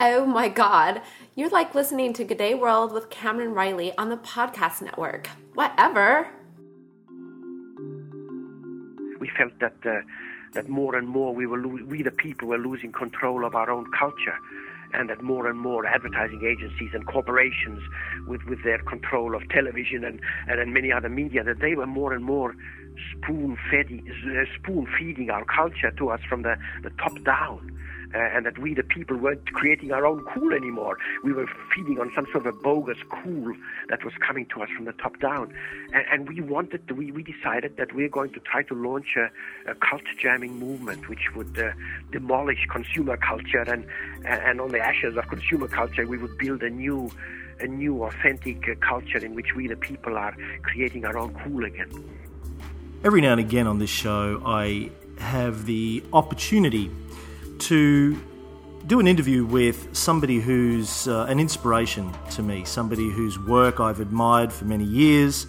Oh my God. You're like listening to Good Day World with Cameron Reilly on the podcast network. Whatever. We felt that uh, that more and more we were lo- we the people were losing control of our own culture, and that more and more advertising agencies and corporations, with, with their control of television and, and, and many other media, that they were more and more spoon feeding uh, spoon feeding our culture to us from the, the top down and that we, the people, weren't creating our own cool anymore. We were feeding on some sort of a bogus cool that was coming to us from the top down. And, and we wanted, to, we, we decided that we're going to try to launch a, a cult jamming movement which would uh, demolish consumer culture and, and on the ashes of consumer culture, we would build a new a new authentic uh, culture in which we the people are creating our own cool again. Every now and again on this show, I have the opportunity to do an interview with somebody who's uh, an inspiration to me, somebody whose work I've admired for many years,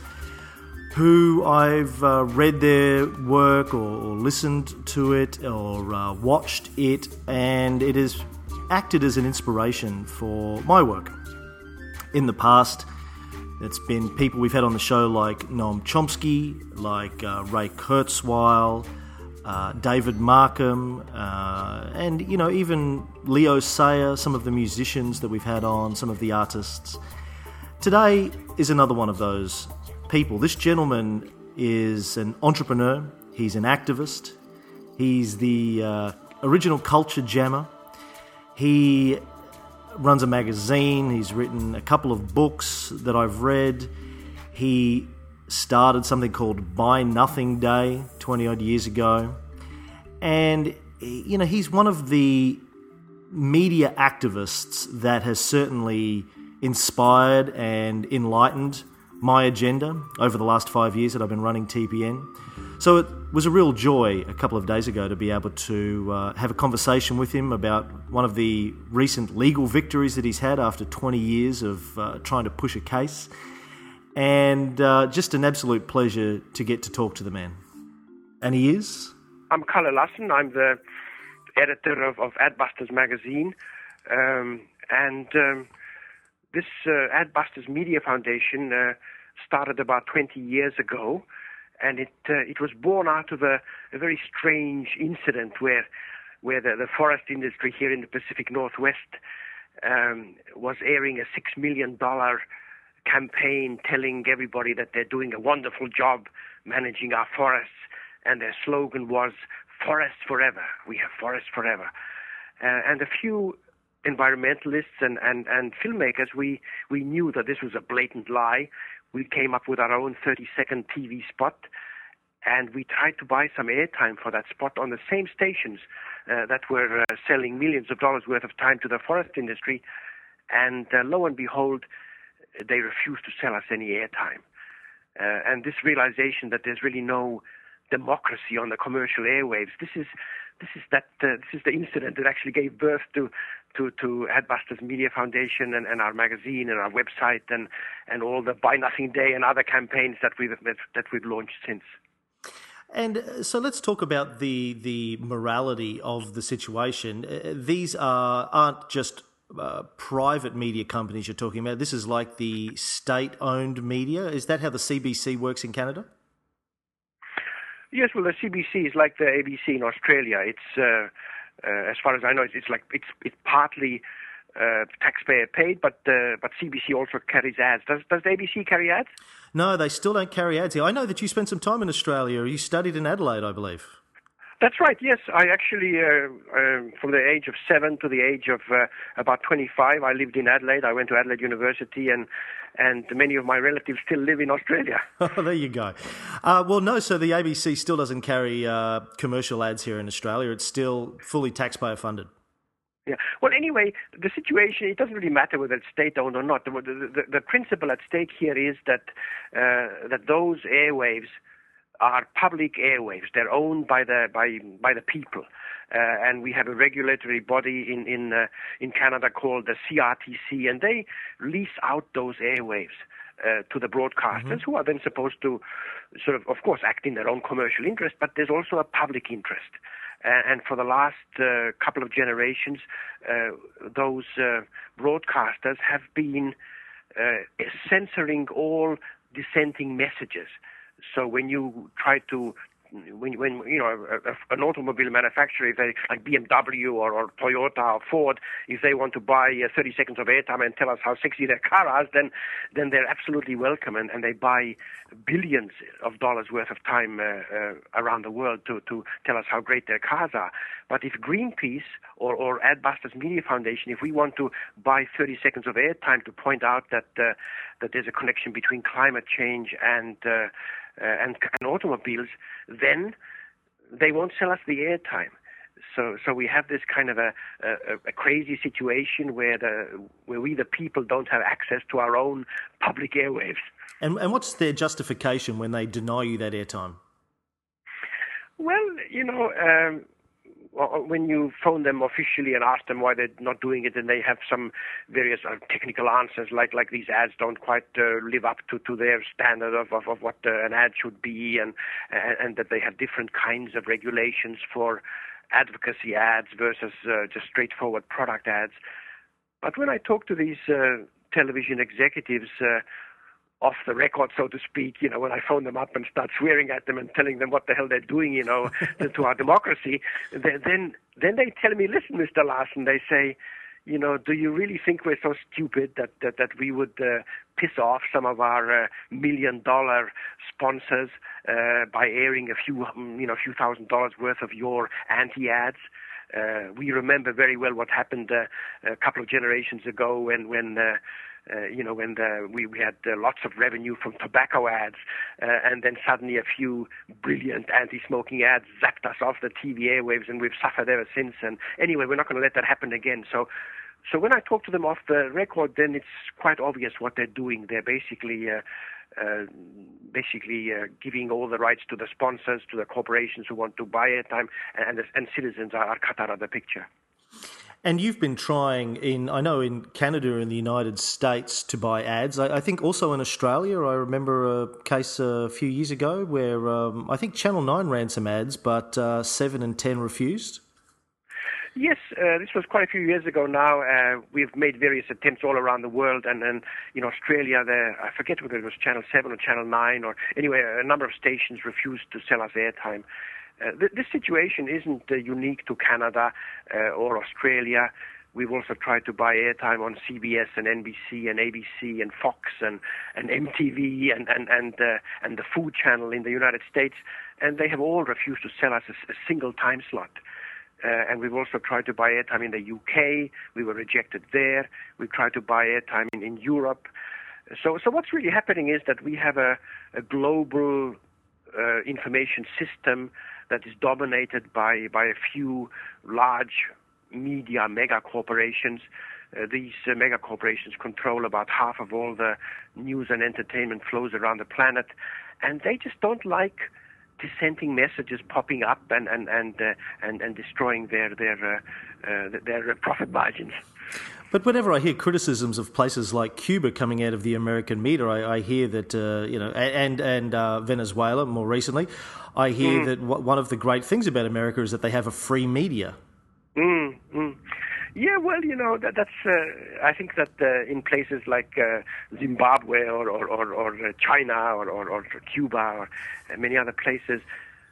who I've uh, read their work or, or, listened to it or uh, watched it, and it has acted as an inspiration for my work. In the past, it's been people we've had on the show like Noam Chomsky, like uh, Ray Kurzweil, uh, David Markham, uh, and you know even Leo Sayer, some of the musicians that we've had on, some of the artists. Today is another one of those people. This gentleman is an entrepreneur. He's an activist. He's the uh, original culture jammer. He runs a magazine. He's written a couple of books that I've read. He started something called Buy Nothing Day 20 odd years ago. And, you know, he's one of the media activists that has certainly inspired and enlightened my agenda over the last five years that I've been running TPN. So it was a real joy a couple of days ago to be able to uh, have a conversation with him about one of the recent legal victories that he's had after 20 years of uh, trying to push a case and uh, just an absolute pleasure to get to talk to the man. And he is? I'm Kalle Lasn. I'm the editor of, of Adbusters magazine. Um, and um, this uh, Adbusters Media Foundation uh, started about 20 years ago. And it uh, it was born out of a, a very strange incident where where the, the forest industry here in the Pacific Northwest um, was airing a six million dollar campaign telling everybody that they're doing a wonderful job managing our forests, and their slogan was "Forests forever." We have forests forever, uh, and a few environmentalists and, and, and filmmakers, we, we knew that this was a blatant lie. We came up with our own 30 second TV spot and we tried to buy some airtime for that spot on the same stations uh, that were uh, selling millions of dollars worth of time to the forest industry. And uh, lo and behold, they refused to sell us any airtime. Uh, and this realization that there's really no democracy on the commercial airwaves. This is this is that uh, this is the incident that actually gave birth to to to Adbusters Media Foundation and, and our magazine and our website and and all the Buy Nothing Day and other campaigns that we've that, that we've launched since. And uh, so let's talk about the the morality of the situation. Uh, these are aren't just uh, private media companies you're talking about. This is like the state owned media. Is that how the CBC works in Canada? Yes, well, the CBC is like the ABC in Australia. It's, uh, uh, as far as I know, it's, it's like it's it's partly uh, taxpayer paid, but uh, but CBC also carries ads. Does does the ABC carry ads? No, they still don't carry ads here. I know that you spent some time in Australia. You studied in Adelaide, I believe. That's right. Yes, I actually, uh, uh, from the age of seven to the age of uh, about 25, I lived in Adelaide. I went to Adelaide University, and and many of my relatives still live in Australia. Oh, there you go. Uh, well, no, so the ABC still doesn't carry uh, commercial ads here in Australia. It's still fully taxpayer funded. Yeah. Well, anyway, the situation, it doesn't really matter whether it's state owned or not. The, the, the, principle at stake here is that, uh, that those airwaves are public airwaves. They're owned by the by by the people, uh, and we have a regulatory body in in uh, in Canada called the CRTC, and they lease out those airwaves. Uh, to the broadcasters mm-hmm. who are then supposed to sort of of course act in their own commercial interest but there's also a public interest and for the last uh, couple of generations, uh, those uh, broadcasters have been uh, censoring all dissenting messages. So when you try to when, when you know an automobile manufacturer, if they like BMW or, or Toyota or Ford, if they want to buy uh, 30 seconds of airtime and tell us how sexy their car is, then then they're absolutely welcome, and, and they buy billions of dollars worth of time uh, uh, around the world to to tell us how great their cars are. But if Greenpeace or, or Adbusters Media Foundation, if we want to buy 30 seconds of airtime to point out that uh, that there's a connection between climate change and uh, and, and automobiles, then they won't sell us the airtime. So, so we have this kind of a, a, a, crazy situation where the where we the people don't have access to our own public airwaves. And, and what's their justification when they deny you that airtime? Well, you know, um, when you phone them officially and ask them why they're not doing it, and they have some various uh, technical answers, like like these ads don't quite uh, live up to, to their standard of, of, of what uh, an ad should be, and, and and that they have different kinds of regulations for advocacy ads versus uh, just straightforward product ads. But when I talk to these uh, television executives, uh, off the record, so to speak, you know, when I phone them up and start swearing at them and telling them what the hell they're doing, you know, to our democracy, then then then they tell me, listen, Mr. Lasn, they say, you know, do you really think we're so stupid that that, that we would uh, piss off some of our uh, million dollar sponsors uh, by airing a few, you know, a few thousand dollars worth of your anti ads? Uh, we remember very well what happened uh, a couple of generations ago when when uh, uh, you know, when the, we, we had uh, lots of revenue from tobacco ads, uh, and then suddenly a few brilliant anti-smoking ads zapped us off the TV airwaves, and we've suffered ever since. And anyway, we're not going to let that happen again. So, so when I talk to them off the record, then it's quite obvious what they're doing. They're basically uh, uh, basically uh, giving all the rights to the sponsors, to the corporations who want to buy airtime, and, and, and citizens are, are cut out of the picture. And you've been trying in, I know, in Canada and the United States to buy ads. I, I think also in Australia. I remember a case a few years ago where um, I think Channel 9 ran some ads, but uh, 7 and 10 refused. Yes, uh, this was quite a few years ago now. Uh, we've made various attempts all around the world, and, and in Australia, there I forget whether it was Channel 7 or Channel 9, or anyway, a number of stations refused to sell us airtime. Uh, th- this situation isn't uh, unique to Canada uh, or Australia. We've also tried to buy airtime on CBS and NBC and ABC and Fox and, and MTV and and and, uh, and the Food Channel in the United States, and they have all refused to sell us a, a single time slot. Uh, and we've also tried to buy airtime in the UK. We were rejected there. We've tried to buy airtime in, in Europe. So, so what's really happening is that we have a, a global uh, information system that is dominated by, by a few large media mega corporations. Uh, these uh, mega corporations control about half of all the news and entertainment flows around the planet, and they just don't like dissenting messages popping up and and and uh, and, and destroying their their uh, uh, their profit margins. But whenever I hear criticisms of places like Cuba coming out of the American media, I, I hear that uh, you know, and and uh, Venezuela more recently, I hear mm. that one of the great things about America is that they have a free media. Mm, mm. Yeah, well, you know that, that's. Uh, I think that uh, in places like uh, Zimbabwe or or, or, or uh, China or, or, or Cuba or many other places,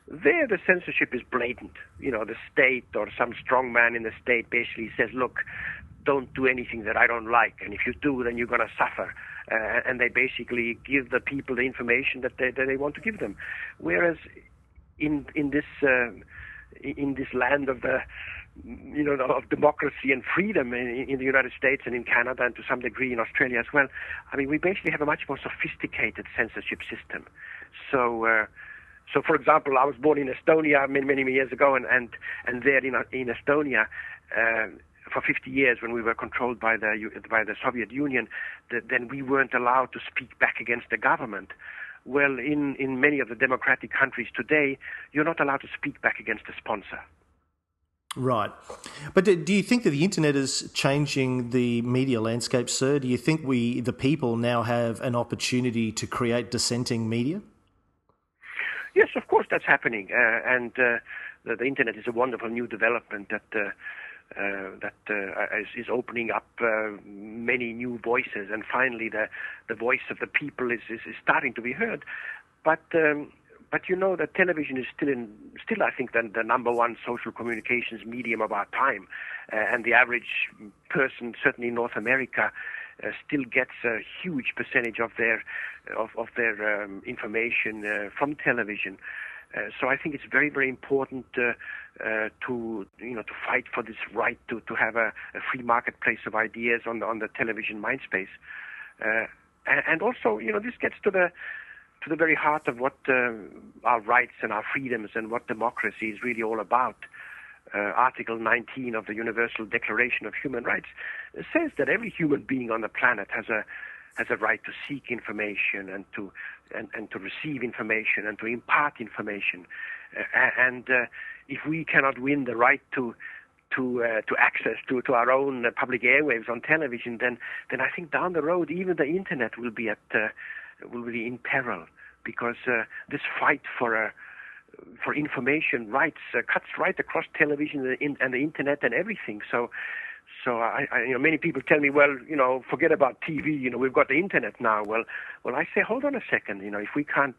there the censorship is blatant. You know, the state or some strong man in the state basically says, "Look, don't do anything that I don't like, and if you do, then you're going to suffer." Uh, and they basically give the people the information that they that they want to give them. Whereas in in this uh, in this land of the you know of democracy and freedom in, in the United States and in Canada and to some degree in Australia as well. I mean, we basically have a much more sophisticated censorship system. So. Uh, so, for example, I was born in Estonia many, many years ago, and and, and there in in Estonia, uh, for 50 years when we were controlled by the by the Soviet Union, then we weren't allowed to speak back against the government. Well, in, in many of the democratic countries today, you're not allowed to speak back against a sponsor. Right. But do you think that the internet is changing the media landscape, sir? Do you think we, the people, now have an opportunity to create dissenting media? Yes, of course that's happening. Uh, and uh, the, the internet is a wonderful new development that. Uh, uh, that uh, is, is, opening up uh, many new voices, and finally the the voice of the people is, is, is starting to be heard. But um, but you know that television is still in still I think the, the number one social communications medium of our time, uh, and the average person certainly in North America. Uh, still gets a huge percentage of their of, of their um, information uh, from television. Uh, so I think it's very, very important uh, uh, to you know to fight for this right to, to have a, a free marketplace of ideas on the, on the television mind space, uh, and, and, also you know this gets to the to the very heart of what uh, our rights and our freedoms and what democracy is really all about. Article 19 of the Universal Declaration of Human Rights says that every human being on the planet has a has a right to seek information and to and, and to receive information and to impart information. Uh, and uh, if we cannot win the right to to uh, to access to, to our own uh, public airwaves on television, then then I think down the road even the internet will be at uh, will be in peril because uh, this fight for for information rights cuts right across television and the internet and everything. So so I, I, you know, many people tell me, well, you know, forget about TV. You know, we've got the internet now. Well, well, I say, hold on a second. You know, if we can't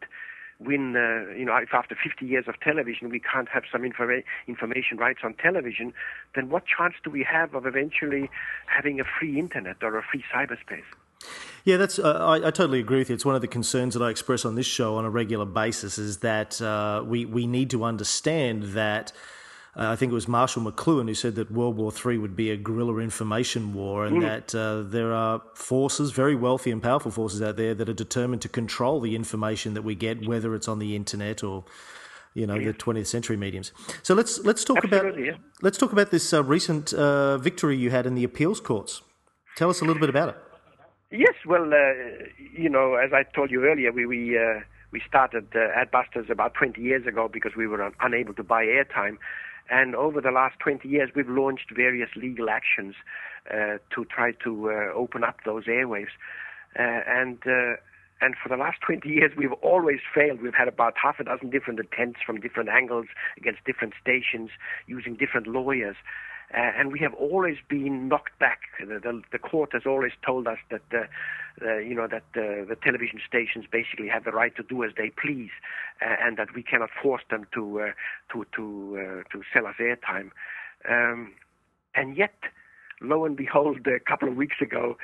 win, uh, you know, if after 50 years of television we can't have some informa- information rights on television, then what chance do we have of eventually having a free internet or a free cyberspace? Yeah, that's. Uh, I, I, totally agree with you. It's one of the concerns that I express on this show on a regular basis. Is that uh, we we need to understand that uh, I think it was Marshall McLuhan who said that World War III would be a guerrilla information war, and mm. that uh, there are forces, very wealthy and powerful forces out there, that are determined to control the information that we get, whether it's on the internet or you know yeah. the 20th century mediums. So let's let's talk Absolutely, about yeah. let's talk about this uh, recent uh, victory you had in the appeals courts. Tell us a little bit about it. Yes, well, uh, you know, as I told you earlier, we we uh, we started uh, Adbusters about 20 years ago because we were un- unable to buy airtime, and over the last 20 years, we've launched various legal actions uh, to try to uh, open up those airwaves. Uh, and uh, and for the last 20 years, we've always failed. We've had about half a dozen different attempts from different angles against different stations using different lawyers. Uh, and we have always been knocked back. The, the, the court has always told us that, uh, uh, you know, that uh, the television stations basically have the right to do as they please, and that we cannot force them to to to to sell us airtime. Um, and yet, lo and behold, a couple of weeks ago,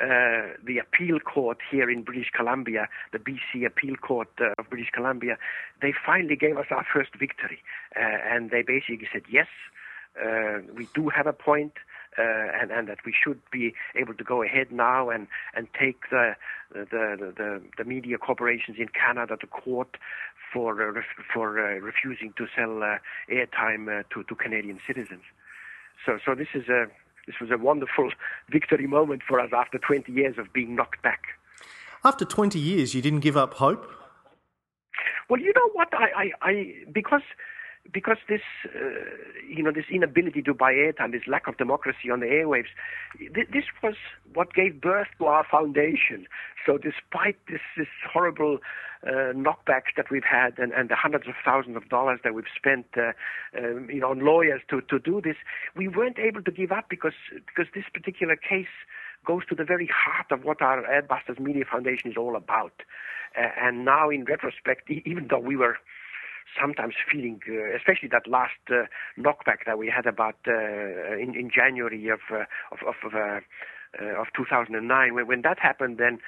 uh, the appeal court here in British Columbia, the BC Appeal Court uh, of British Columbia, they finally gave us our first victory. Uh, and they basically said, yes, we do have a point, uh, and, and that we should be able to go ahead now and, and take the, the, the, the media corporations in Canada to court for, uh, for refusing to sell airtime to, to Canadian citizens. So, so this is a this was a wonderful victory moment for us after 20 years of being knocked back. After 20 years, you didn't give up hope. Well, you know what? I, I, I because because this, uh, you know, this inability to buy airtime, this lack of democracy on the airwaves, th- this was what gave birth to our foundation. So, despite this, this horrible uh, knockbacks that we've had and, and the hundreds of thousands of dollars that we've spent, uh, um, you know, on lawyers to, to do this, we weren't able to give up because because this particular case goes to the very heart of what our Adbusters Media Foundation is all about. And now, in retrospect, even though we were sometimes feeling, uh, especially that last uh, knockback that we had about uh, in, in January of uh, of of, uh, uh, of 2009. When, when that happened, then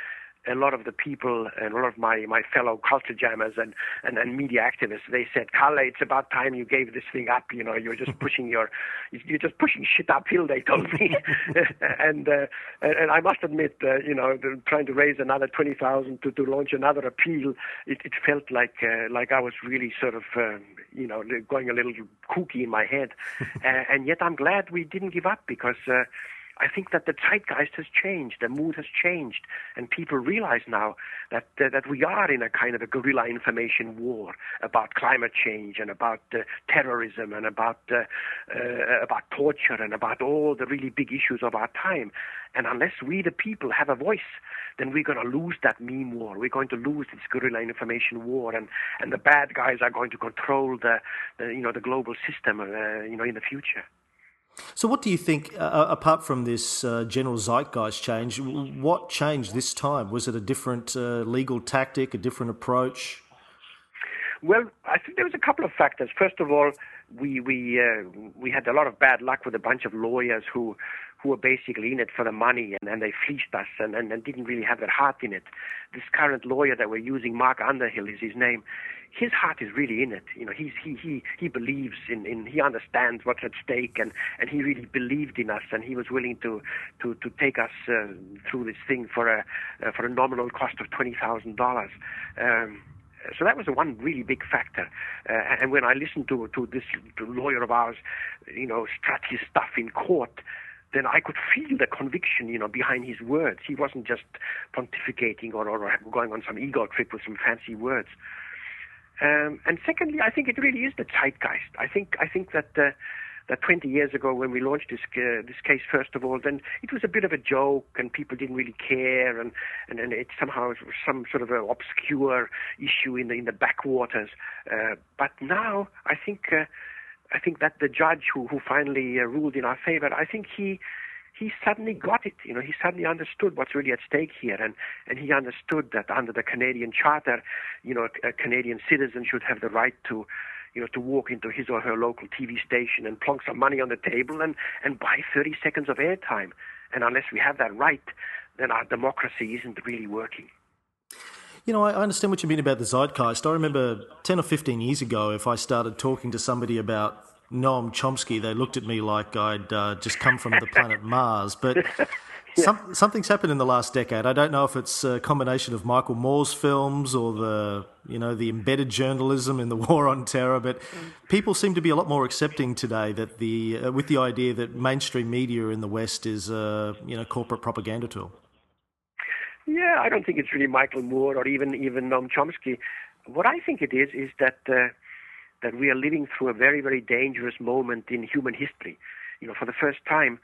a lot of the people and a lot of my, my fellow culture jammers and, and, and media activists, they said, Kalle, it's about time you gave this thing up. You know, you're just pushing your, you're just pushing shit uphill, they told me. and, uh, and I must admit, uh, you know, trying to raise another 20,000 to, to launch another appeal, it, it felt like, uh, like I was really sort of, uh, you know, going a little kooky in my head. uh, and yet I'm glad we didn't give up because, uh, I think that the zeitgeist has changed, the mood has changed, and people realize now that uh, that we are in a kind of a guerrilla information war about climate change and about uh, terrorism and about uh, uh, about torture and about all the really big issues of our time. And unless we, the people, have a voice, then we're going to lose that meme war. We're going to lose this guerrilla information war, and, and the bad guys are going to control the, the you know the global system, uh, you know, in the future. So, what do you think, uh, uh, apart from this uh, general zeitgeist change, what changed this time? Was it a different uh, legal tactic, a different approach? Well, I think there was a couple of factors. First of all, we we uh, we had a lot of bad luck with a bunch of lawyers who who were basically in it for the money and, and they fleeced us and, and, and didn't really have their heart in it. This current lawyer that we're using, Mark Underhill is his name, his heart is really in it. You know, he's, he, he, he believes in, in, he understands what's at stake and, and he really believed in us and he was willing to, to, to take us uh, through this thing for a, uh, for a nominal cost of $20,000. Um, so that was one really big factor. Uh, and when I listened to to this to lawyer of ours, you know, strut his stuff in court, then I could feel the conviction, you know, behind his words. He wasn't just pontificating or, or going on some ego trip with some fancy words. Um, and secondly, I think it really is the zeitgeist. I think I think that uh, that 20 years ago when we launched this uh, this case, first of all, then it was a bit of a joke and people didn't really care, and and, and it somehow was some sort of an obscure issue in the in the backwaters. Uh, but now I think. I think that the judge who, who finally uh, ruled in our favor, I think he he suddenly got it. You know, he suddenly understood what's really at stake here, and and he understood that under the Canadian Charter, you know, a, a Canadian citizen should have the right to you know, to walk into his or her local TV station and plonk some money on the table and, and buy 30 seconds of airtime. And unless we have that right, then our democracy isn't really working. You know, I understand what you mean about the zeitgeist. I remember 10 or 15 years ago, if I started talking to somebody about Noam Chomsky, they looked at me like I'd uh, just come from the planet Mars. But yeah. some, something's happened in the last decade. I don't know if it's a combination of Michael Moore's films or the, you know, the embedded journalism in the war on terror, but people seem to be a lot more accepting today that the, uh, with the idea that mainstream media in the West is a, you know, corporate propaganda tool. Yeah, I don't think it's really Michael Moore or even even Noam Chomsky. What I think it is is that uh, that we are living through a very very dangerous moment in human history. You know, for the first time,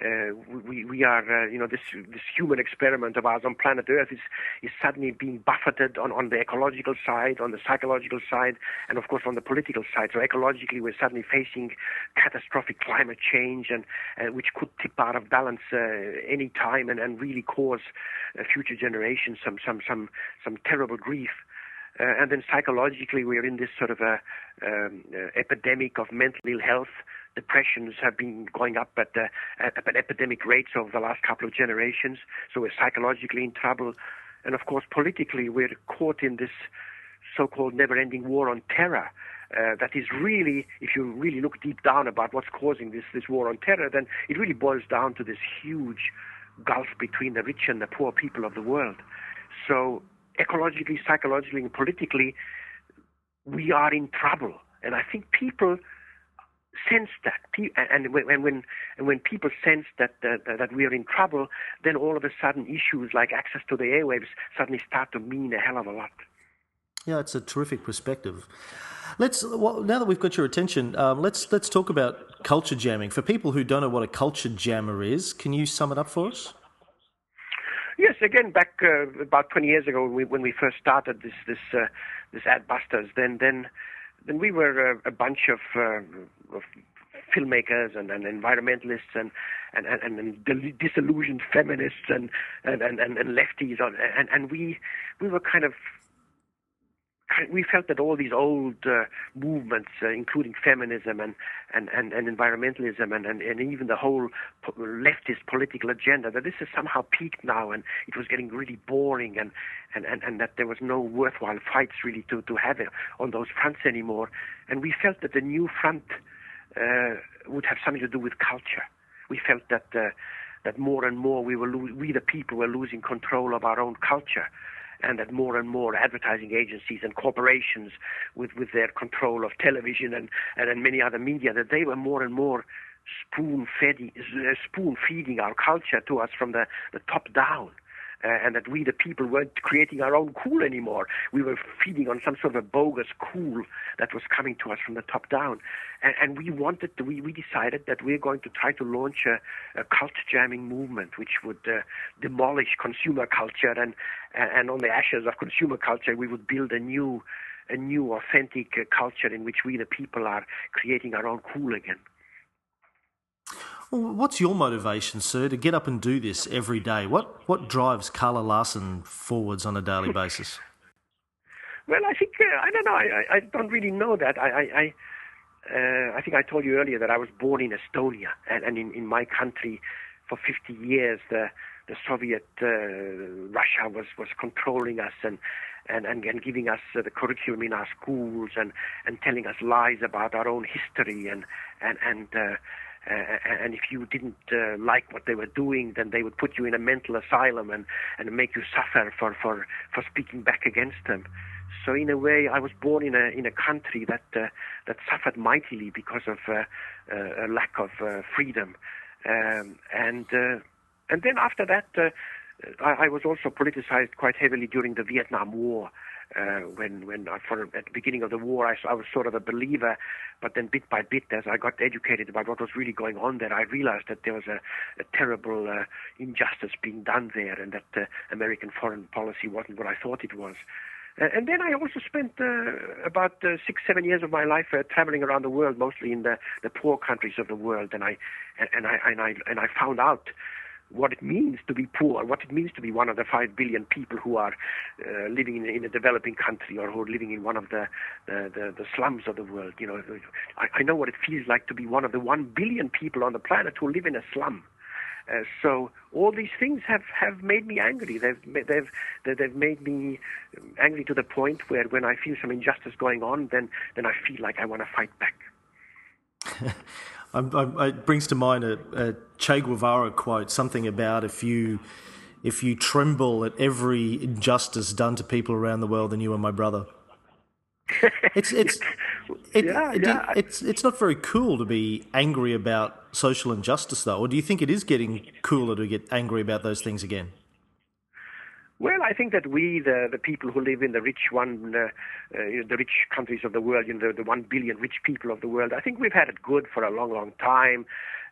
uh, we, we are, uh, you know, this, this human experiment of ours on planet Earth is, is suddenly being buffeted on, on the ecological side, on the psychological side, and of course on the political side. So ecologically, we're suddenly facing catastrophic climate change, and uh, which could tip out of balance uh, any time and, and really cause uh, future generations some, some, some, some terrible grief. And then psychologically, we're in this sort of a um, epidemic of mental ill health depressions have been going up at, uh, at, at epidemic rates over the last couple of generations. So we're psychologically in trouble. And of course, politically, we're caught in this so-called never-ending war on terror. Uh, that is really, if you really look deep down about what's causing this, this war on terror, then it really boils down to this huge gulf between the rich and the poor people of the world. So ecologically, psychologically, and politically, we are in trouble. And I think people sense that, and when and when and when people sense that, that that we are in trouble, then all of a sudden issues like access to the airwaves suddenly start to mean a hell of a lot. Yeah, it's a terrific perspective. Let's well, now that we've got your attention, um, let's let's talk about culture jamming. For people who don't know what a culture jammer is, can you sum it up for us? Yes, again, back uh, about 20 years ago when we, when we first started this this uh, this Adbusters, then then then we were uh, a bunch of, uh, of filmmakers and, and environmentalists and and, and, and disillusioned feminists and and, and, and lefties and, and we we were kind of we felt that all these old uh, movements, uh, including feminism and, and, and, and environmentalism and, and, and even the whole po- leftist political agenda, that this has somehow peaked now and it was getting really boring and, and, and, and that there was no worthwhile fights really to, to have on those fronts anymore. And we felt that the new front uh, would have something to do with culture. We felt that, uh, that more and more we, were lo- we the people were losing control of our own culture and that more and more advertising agencies and corporations with, with their control of television and, and, many other media, that they were more and more spoon feeding, spoon feeding our culture to us from the, the top down. uh, and that we, the people, weren't creating our own cool anymore. We were feeding on some sort of a bogus cool that was coming to us from the top down. And, and we wanted, to, we, we decided that we're going to try to launch a, a cult jamming movement which would uh, demolish consumer culture and, and on the ashes of consumer culture, we would build a new, a new authentic uh, culture in which we, the people, are creating our own cool again. What's your motivation, sir, to get up and do this every day? What what drives Kalle Lasn forwards on a daily basis? well, I think uh, I don't know. I, I, don't really know that. I I I, uh, I think I told you earlier that I was born in Estonia, and, and in, in my country for 50 years the the Soviet uh, Russia was was controlling us and and and, and giving us uh, the curriculum in our schools and and telling us lies about our own history and and and uh, uh, and if you didn't uh, like what they were doing, then they would put you in a mental asylum and, and make you suffer for, for, for speaking back against them. So in a way, I was born in a in a country that uh, that suffered mightily because of uh, uh, a lack of uh, freedom, um, and and then after that, I, I was also politicized quite heavily during the Vietnam War uh, when when I, for, at the beginning of the war I, I was sort of a believer, but then bit by bit as I got educated about what was really going on there, I realized that there was a, a terrible uh, injustice being done there, and that uh, American foreign policy wasn't what I thought it was. Uh, and then I also spent uh, about uh, six, seven years of my life uh, traveling around the world, mostly in the, the poor countries of the world, and I and, and I and I and I found out what it means to be poor, what it means to be one of the five billion people who are uh, living in, in, a developing country or who are living in one of the, the, the, the slums of the world. You know, I, I, know what it feels like to be one of the one billion people on the planet who live in a slum. Uh, so all these things have, have made me angry. They've they've they've made me angry to the point where when I feel some injustice going on, then then I feel like I want to fight back. I'm, I'm, it brings to mind a, a, Che Guevara quote, something about if you if you tremble at every injustice done to people around the world, then you are my brother. It's it's it, yeah, yeah. it's it's not very cool to be angry about social injustice, though. Or do you think it is getting cooler to get angry about those things again? Well, I think that we, the, the people who live in the rich one, uh, uh, the rich countries of the world, you know, the, the one billion rich people of the world, I think we've had it good for a long, long time.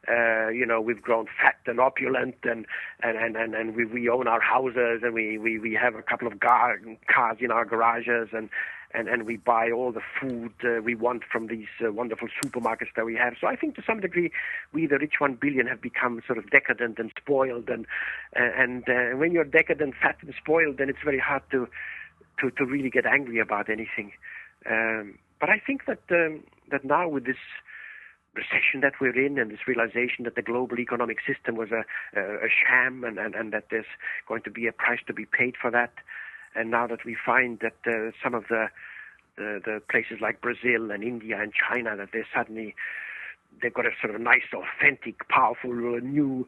Uh, you know, we've grown fat and opulent, and and and and, and we, we own our houses, and we, we, we have a couple of gar- cars in our garages, and and, and we buy all the food uh, we want from these uh, wonderful supermarkets that we have. So I think to some degree, we, the rich one billion, have become sort of decadent and spoiled. And and uh, when you're decadent, fat, and spoiled, then it's very hard to to, to really get angry about anything. Um, but I think that um, that now with this recession that we're in and this realization that the global economic system was a, a, a sham and, and, and that there's going to be a price to be paid for that, and now that we find that uh, some of the, the, the places like Brazil and India and China that they're suddenly they've got a sort of nice, authentic, powerful, uh, new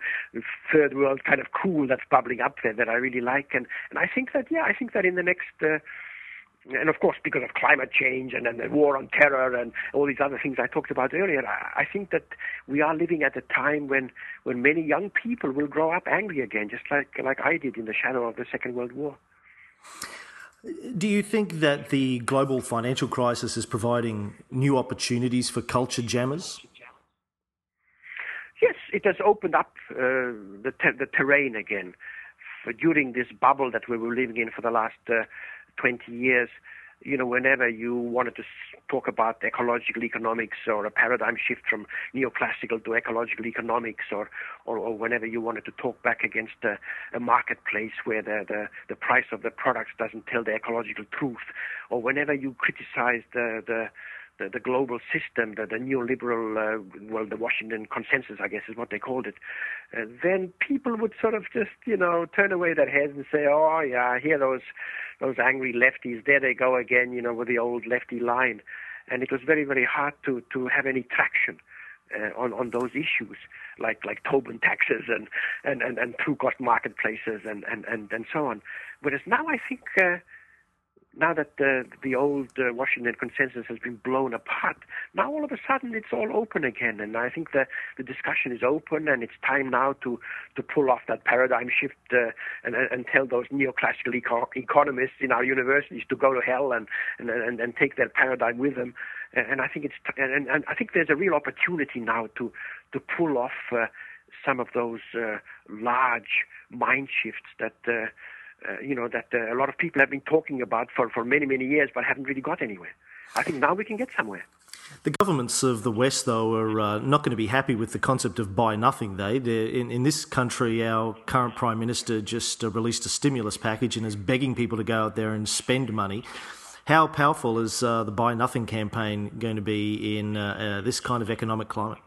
third world kind of cool that's bubbling up there that I really like, and and I think that yeah, I think that in the next. Uh, and of course, because of climate change and, and the war on terror and all these other things I talked about earlier, I, I think that we are living at a time when, when many young people will grow up angry again, just like like I did in the shadow of the Second World War. Do you think that the global financial crisis is providing new opportunities for culture jammers? Yes, it has opened up uh, the, te- the terrain again. For during this bubble that we were living in for the last uh, 20 years, you know, whenever you wanted to talk about ecological economics or a paradigm shift from neoclassical to ecological economics, or, or, or whenever you wanted to talk back against a, a marketplace where the, the, the price of the products doesn't tell the ecological truth, or whenever you criticized the, the the, the global system, the, the neoliberal, uh, well, the Washington consensus, I guess is what they called it, uh, then people would sort of just, you know, turn away their heads and say, oh, yeah, here those, those angry lefties, there they go again, you know, with the old lefty line. And it was very, very hard to, to have any traction. Uh, on on those issues like like Tobin taxes and and and, and true cost marketplaces and, and and and so on. Whereas now I think uh, now that the the old uh, Washington consensus has been blown apart, now all of a sudden it's all open again, and I think the the discussion is open, and it's time now to to pull off that paradigm shift uh, and and tell those neoclassical eco- economists in our universities to go to hell and and and, and take their paradigm with them, and I think it's and, and I think there's a real opportunity now to to pull off uh, some of those uh, large mind shifts that. Uh, you know, that uh, a lot of people have been talking about for, for many, many years, but haven't really got anywhere. I think now we can get somewhere. The governments of the West, though, are uh, not going to be happy with the concept of buy nothing. They, in, in this country, our current prime minister just uh, released a stimulus package and is begging people to go out there and spend money. How powerful is uh, the buy nothing campaign going to be in uh, this kind of economic climate?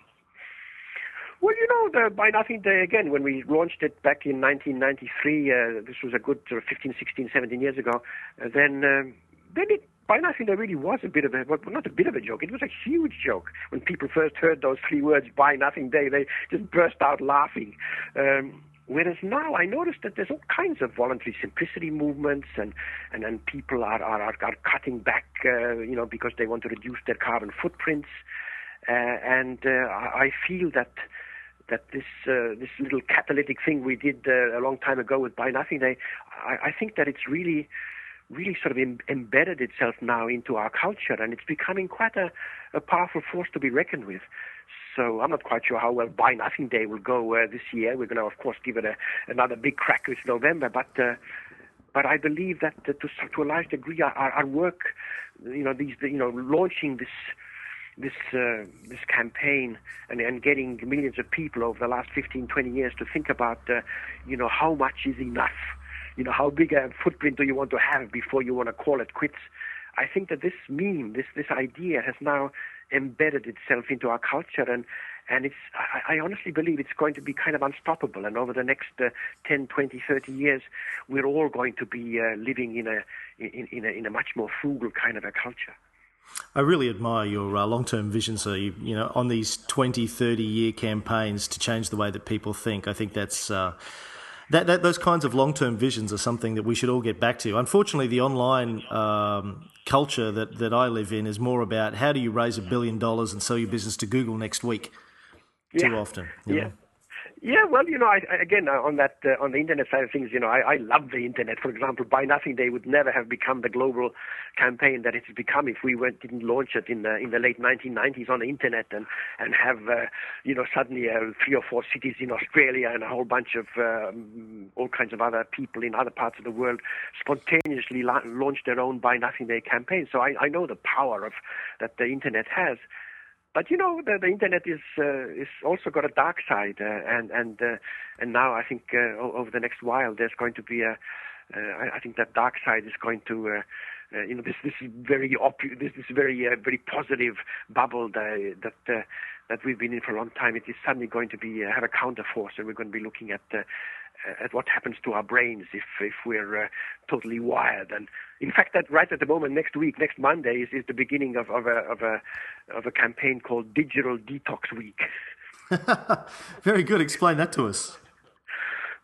The Buy Nothing Day, again, when we launched it back in 1993, uh, this was a good uh, 15, 16, 17 years ago, uh, then, um, then it, Buy Nothing Day really was a bit of a, well, not a bit of a joke, it was a huge joke. When people first heard those three words, Buy Nothing Day, they just burst out laughing. Um, Whereas now I notice that there's all kinds of voluntary simplicity movements and, and, and people are, are, are, cutting back, uh, you know, because they want to reduce their carbon footprints. Uh, and uh, I feel that that this uh, this little catalytic thing we did uh, a long time ago with Buy Nothing Day, I, I think that it's really really sort of Im- embedded itself now into our culture, and it's becoming quite a, a powerful force to be reckoned with. So I'm not quite sure how well Buy Nothing Day will go uh, this year. We're going to, of course, give it a, another big crack this November, but uh, but I believe that uh, to to a large degree, our, our work, you know, these you know, launching this this uh, this campaign and, and getting millions of people over the last 15, 20 years to think about, uh, you know, how much is enough? You know, how big a footprint do you want to have before you want to call it quits? I think that this meme, this this idea, has now embedded itself into our culture, and and it's I, honestly believe it's going to be kind of unstoppable. And over the next uh, 10, 20, 30 years, we're all going to be uh, living in a in, in a in a much more frugal kind of a culture. I really admire your uh, long-term vision. So you, you, know, on these 20, 30 year campaigns to change the way that people think. I think that's uh, that, that, those kinds of long-term visions are something that we should all get back to. Unfortunately, the online um, culture that that I live in is more about how do you raise a billion dollars and sell your business to Google next week. Yeah. Too often. yeah. Know? Yeah, well, you know, I, again uh, on that uh, on the internet side of things, you know, I, I love the internet. For example, Buy Nothing Day would never have become the global campaign that it has become if we went, didn't launch it in the in the late 1990s on the internet and and have uh, you know suddenly uh, three or four cities in Australia and a whole bunch of um, all kinds of other people in other parts of the world spontaneously la- launch their own Buy Nothing Day campaign. So I, I know the power of that the internet has. But you know, the, the internet is uh, is also got a dark side, uh, and and uh, and now I think uh, over the next while there's going to be a. Uh, I, think that dark side is going to. Uh, uh, you know this this very op- this this very uh, very positive bubble that that uh, that we've been in for a long time. It is suddenly going to be uh, have a counterforce, and we're going to be looking at uh, at what happens to our brains if if we're uh, totally wired. And in fact, that right at the moment, next week, next Monday is, is the beginning of, of a of a of a campaign called Digital Detox Week. Very good. Explain that to us.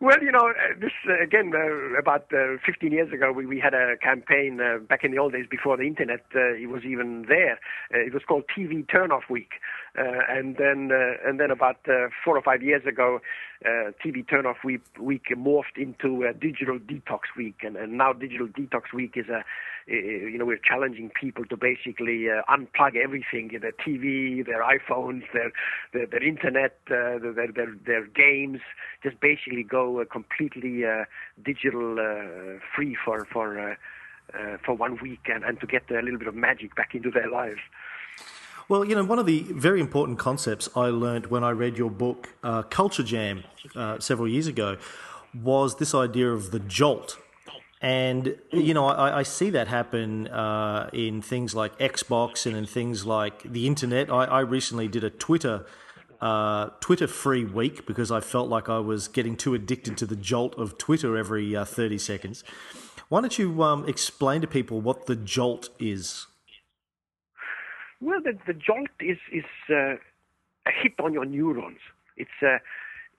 Well, you know, uh, this uh, again uh, about uh, 15 years ago, we, we had a campaign uh, back in the old days before the internet uh, it was even there. it was called TV Turnoff Week, and then and then about four or five years ago, TV Turnoff Week, week morphed into Digital Detox Week, and, and now Digital Detox Week is a you know, we're challenging people to basically uh, unplug everything, their TV, their iPhones, their their, their internet, uh, their, their their games, just basically go uh, completely digital free for for for one week and, and to get a little bit of magic back into their lives. Well, you know, one of the very important concepts I learned when I read your book, uh, Culture Jam, uh, several years ago, was this idea of the jolt. And, you know, I, I see that happen uh, in things like Xbox and in things like the internet. I, I recently did a Twitter. Uh, Twitter free week because I felt like I was getting too addicted to the jolt of Twitter every uh, 30 seconds. Why don't you um, explain to people what the jolt is? Well, the, the jolt is, is uh, a hit on your neurons. It's uh,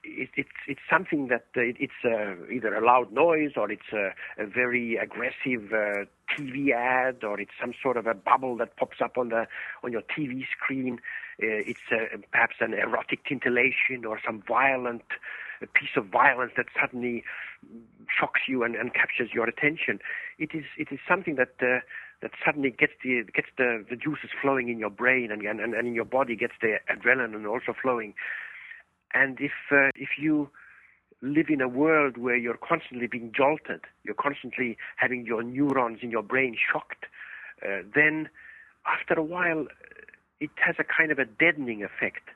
it, it's it's something that uh, it, it's uh, either a loud noise or it's a, a very aggressive uh, TV ad or it's some sort of a bubble that pops up on the on your TV screen. Uh, it's perhaps an erotic titillation or some violent piece of violence that suddenly shocks you and, and captures your attention. It is it is something that that suddenly gets the gets the, the juices flowing in your brain and, and, and in your body gets the adrenaline also flowing. And if uh, if you live in a world where you're constantly being jolted, you're constantly having your neurons in your brain shocked, uh, then after a while it has a kind of a deadening effect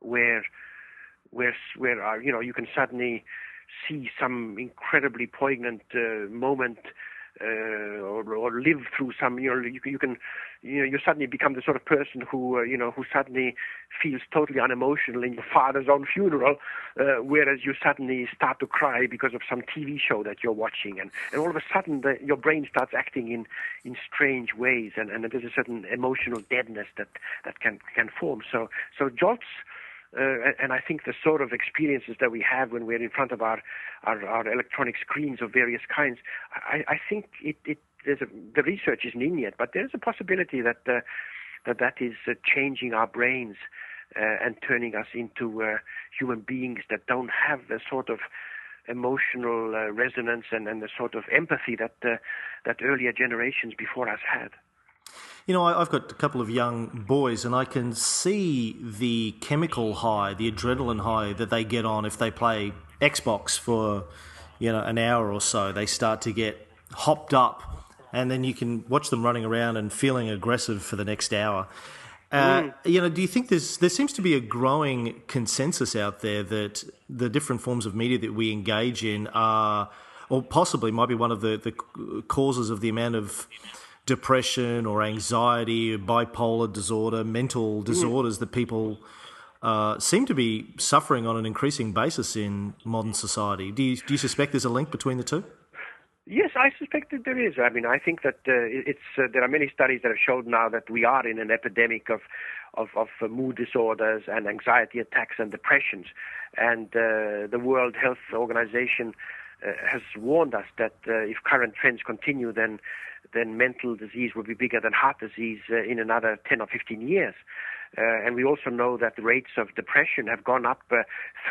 where where where uh, you know you can suddenly see some incredibly poignant uh, moment uh, or, or live through some you know you, you can you know you suddenly become the sort of person who uh, you know who suddenly feels totally unemotional in your father's own funeral uh, whereas you suddenly start to cry because of some TV show that you're watching. And, and all of a sudden the, your brain starts acting in in strange ways and, and there's a certain emotional deadness that that can can form. So so jolts uh, and I think the sort of experiences that we have when we're in front of our, our, our electronic screens of various kinds, I, I think it, it a, the research isn't in yet, but there's a possibility that uh, that, that is uh, changing our brains uh, and turning us into uh, human beings that don't have the sort of emotional uh, resonance and, and the sort of empathy that that earlier generations before us had. You know, I've got a couple of young boys, and I can see the chemical high, the adrenaline high that they get on if they play Xbox for, you know, an hour or so. They start to get hopped up, and then you can watch them running around and feeling aggressive for the next hour. Uh, mm. You know, do you think there's there seems to be a growing consensus out there that the different forms of media that we engage in are, or possibly might be one of the, the causes of the amount of depression or anxiety, or bipolar disorder, mental disorders that people uh, seem to be suffering on an increasing basis in modern society. Do you, do you suspect there's a link between the two? Yes, I suspect that there is. I mean, I think that uh, it's uh, there are many studies that have showed now that we are in an epidemic of of, of uh, mood disorders and anxiety attacks and depressions, and uh, the World Health Organization uh, has warned us that uh, if current trends continue, then then mental disease will be bigger than heart disease uh, in another 10 or 15 years. Uh, and we also know that the rates of depression have gone up uh,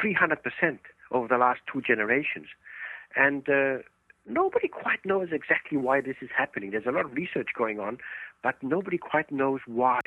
300% over the last two generations. And uh, nobody quite knows exactly why this is happening. There's a lot of research going on, but nobody quite knows why.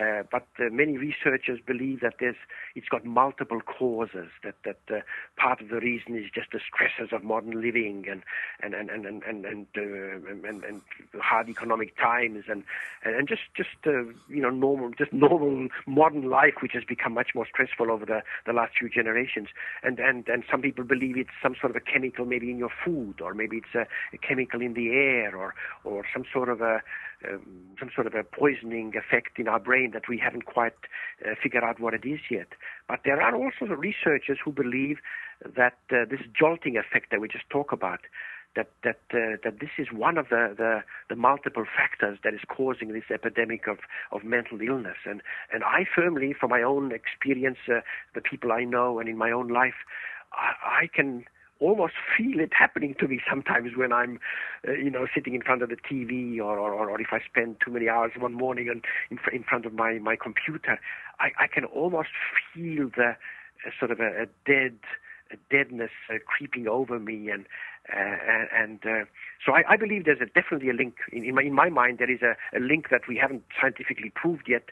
Uh, but uh, many researchers believe that there's, it's got multiple causes. That that uh, part of the reason is just the stresses of modern living and and and and and and, and, uh, and, hard economic times and and just just uh, you know normal just normal modern life, which has become much more stressful over the, the last few generations. And and and some people believe it's some sort of a chemical maybe in your food, or maybe it's a, a chemical in the air, or or some sort of a um, some sort of a poisoning effect in our brain that we haven't quite uh, figured out what it is yet. But there are also researchers who believe that uh, this jolting effect that we just talk about, that that uh, that this is one of the, the, the multiple factors that is causing this epidemic of, of mental illness. And and I firmly, from my own experience, uh, the people I know, and in my own life, I, I can almost feel it happening to me sometimes when I'm, uh, you know, sitting in front of the TV or, or, or if I spend too many hours one morning in, in front of my, my computer. I, I can almost feel the uh, sort of a, a dead a deadness uh, creeping over me and uh, and uh, so I, I, believe there's a, definitely a link in, in, my, in my mind there is a, a, link that we haven't scientifically proved yet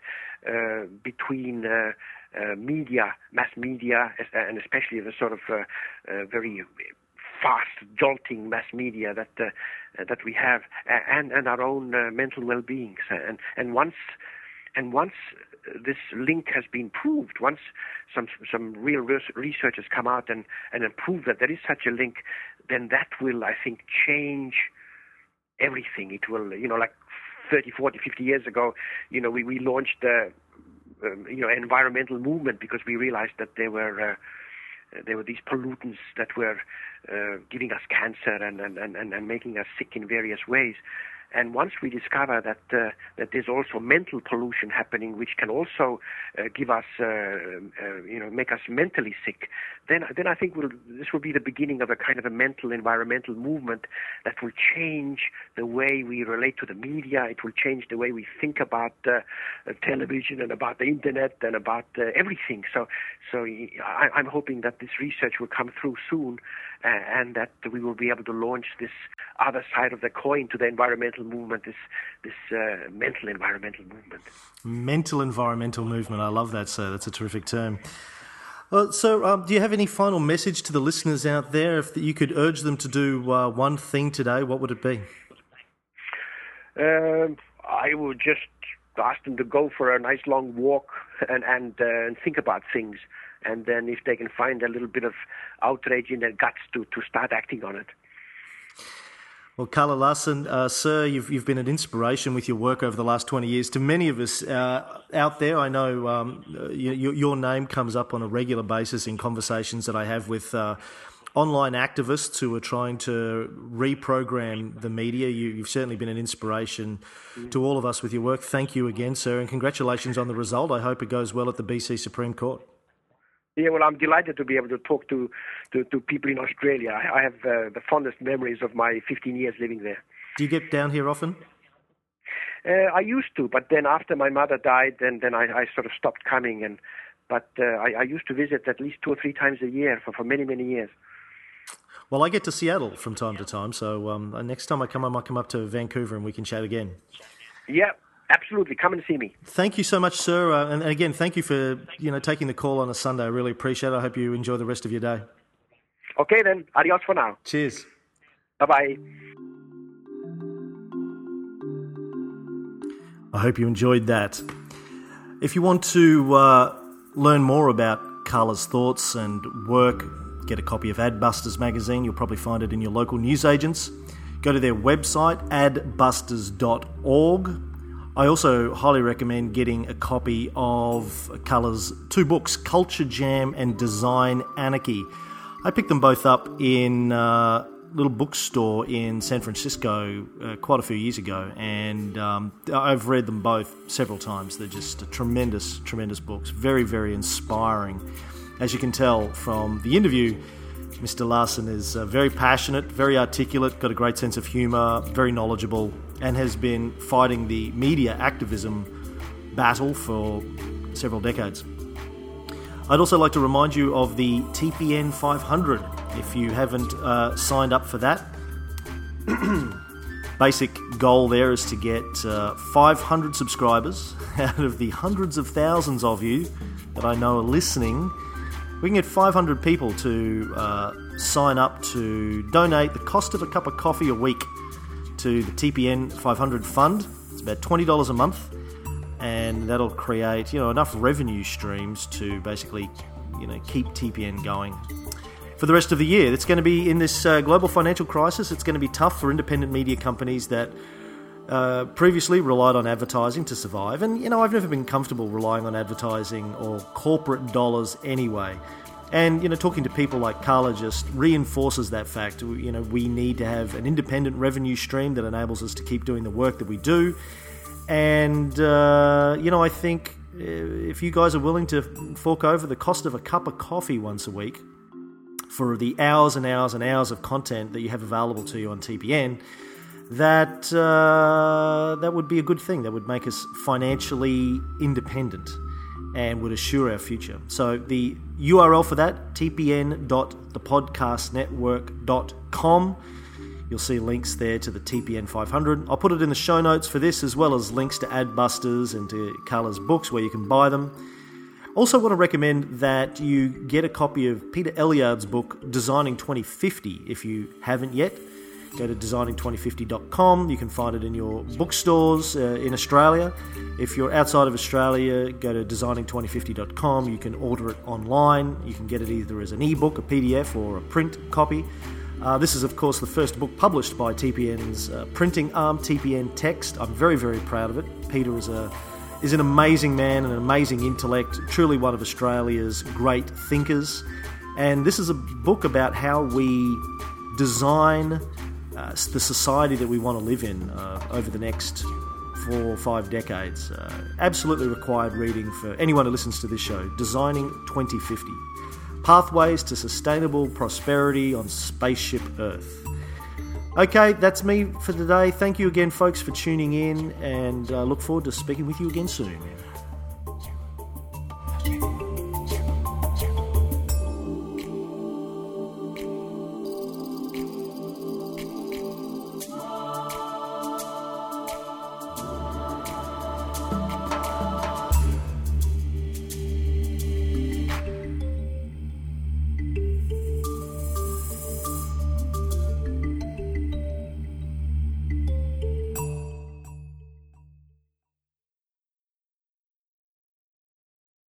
uh, between uh, Uh, media, mass media, uh, and especially the sort of uh, uh, very fast, jolting mass media that uh, that we have, and and our own mental well-being. And and once and once this link has been proved, once some some real research has come out and and prove that there is such a link, then that will, I think, change everything. It will, you know, like 30, 40, 50 years ago, you know, we, we launched the um, you know environmental movement because we realized that there were uh, there were these pollutants that were uh, giving us cancer and, and, and, and making us sick in various ways. And once we discover that uh, that there's also mental pollution happening, which can also uh, give us, uh, uh, you know, make us mentally sick, then then I think we'll, this will be the beginning of a kind of a mental environmental movement that will change the way we relate to the media. It will change the way we think about uh, television and about the internet and about uh, everything. So so I, I'm hoping that this research will come through soon and that we will be able to launch this other side of the coin to the environmental movement, this this uh, mental environmental movement. Mental environmental movement. I love that, sir. That's a terrific term. Well, so, um, do you have any final message to the listeners out there? If you could urge them to do uh, one thing today, what would it be? Um, I would just ask them to go for a nice long walk and and, uh, and think about things and then if they can find a little bit of outrage in their guts to, to start acting on it. Well, Kalle Lasn, uh, sir, you've, you've been an inspiration with your work over the last 20 years to many of us uh, out there. I know um, you, your name comes up on a regular basis in conversations that I have with uh, online activists who are trying to reprogram the media. You, have certainly been an inspiration to all of us with your work. Thank you again, sir, and congratulations on the result. I hope it goes well at the BC Supreme Court. Yeah, well, I'm delighted to be able to talk to, to, to people in Australia. I, have uh, the fondest memories of my 15 years living there. Do you get down here often? Uh, I used to, but then after my mother died, then then I, I sort of stopped coming. And but uh, I, I used to visit at least two or three times a year for, for many many years. Well, I get to Seattle from time to time, so um, next time I come, I might come up to Vancouver and we can chat again. Yeah, absolutely come and see me. Thank you so much, sir. Uh, and, and, again, thank you for you know taking the call on a Sunday. I really appreciate it. I hope you enjoy the rest of your day. Okay, then. Adios for now. Cheers. Bye bye. I hope you enjoyed that. If you want to uh, learn more about Kalle's thoughts and work, get a copy of Adbusters magazine. You'll probably find it in your local newsagents. Go to their website, adbusters.org I also highly recommend getting a copy of Kalle's two books, Culture Jam and Design Anarchy. I picked them both up in a little bookstore in San Francisco uh, quite a few years ago, and um, I've read them both several times. They're just tremendous, tremendous books. Very, very inspiring. As you can tell from the interview, Mr. Lasn is uh, very passionate, very articulate, got a great sense of humour, very knowledgeable, and has been fighting the media activism battle for several decades. I'd also like to remind you of the TPN 500 if you haven't uh, signed up for that. Basic goal there is to get uh, 500 subscribers out of the hundreds of thousands of you that I know are listening we can get 500 people to uh, sign up to donate the cost of a cup of coffee a week to the TPN 500 fund. It's about $20 a month, and that'll create you know enough revenue streams to basically you know keep TPN going for the rest of the year. It's going to be in this uh, global financial crisis. It's going to be tough for independent media companies that uh, previously relied on advertising to survive, and you know I've never been comfortable relying on advertising or corporate dollars anyway. And you know, talking to people like Kalle just reinforces that fact. You know, we need to have an independent revenue stream that enables us to keep doing the work that we do. And uh, you know, I think uh, if you guys are willing to fork over the cost of a cup of coffee once a week for the hours and hours and hours of content that you have available to you on TPN that uh, that would be a good thing. That would make us financially independent and would assure our future. So the URL for that tpn.thepodcastnetwork.com. You'll see links there to the TPN 500. I'll put it in the show notes for this, as well as links to Adbusters and to Kalle's books where you can buy them. Also, want to recommend that you get a copy of Peter Ellyard's book, Designing 2050, if you haven't yet. Go to designing2050.com. You can find it in your bookstores uh, in Australia. If you're outside of Australia, go to designing2050.com. You can order it online. You can get it either as an ebook, a PDF, or a print copy. Uh, this is, of course, the first book published by TPN's uh, printing arm, TPN Text. I'm very, very proud of it. Peter is a is an amazing man, an amazing intellect, truly one of Australia's great thinkers. And this is a book about how we design uh, the society that we want to live in uh, over the next four or five decades. Uh, absolutely required reading for anyone who listens to this show Designing 2050 Pathways to Sustainable Prosperity on Spaceship Earth. Okay, that's me for today. Thank you again, folks, for tuning in, and uh, look forward to speaking with you again soon.